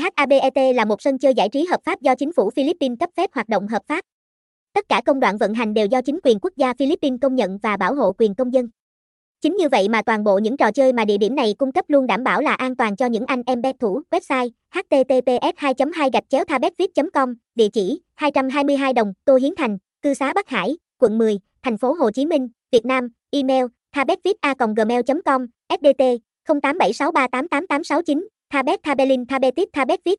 THABET là một sân chơi giải trí hợp pháp do chính phủ Philippines cấp phép hoạt động hợp pháp. Tất cả công đoạn vận hành đều do chính quyền quốc gia Philippines công nhận và bảo hộ quyền công dân. Chính như vậy mà toàn bộ những trò chơi mà địa điểm này cung cấp luôn đảm bảo là an toàn cho những anh em bet thủ. Website https 2 2 gạch chéo com địa chỉ 222 đồng, Tô Hiến Thành, cư xá Bắc Hải, quận 10, thành phố Hồ Chí Minh, Việt Nam, email thabetviet.gmail.com, SDT 0876388869, Thabet Thabelin Thabetit Thabet Viết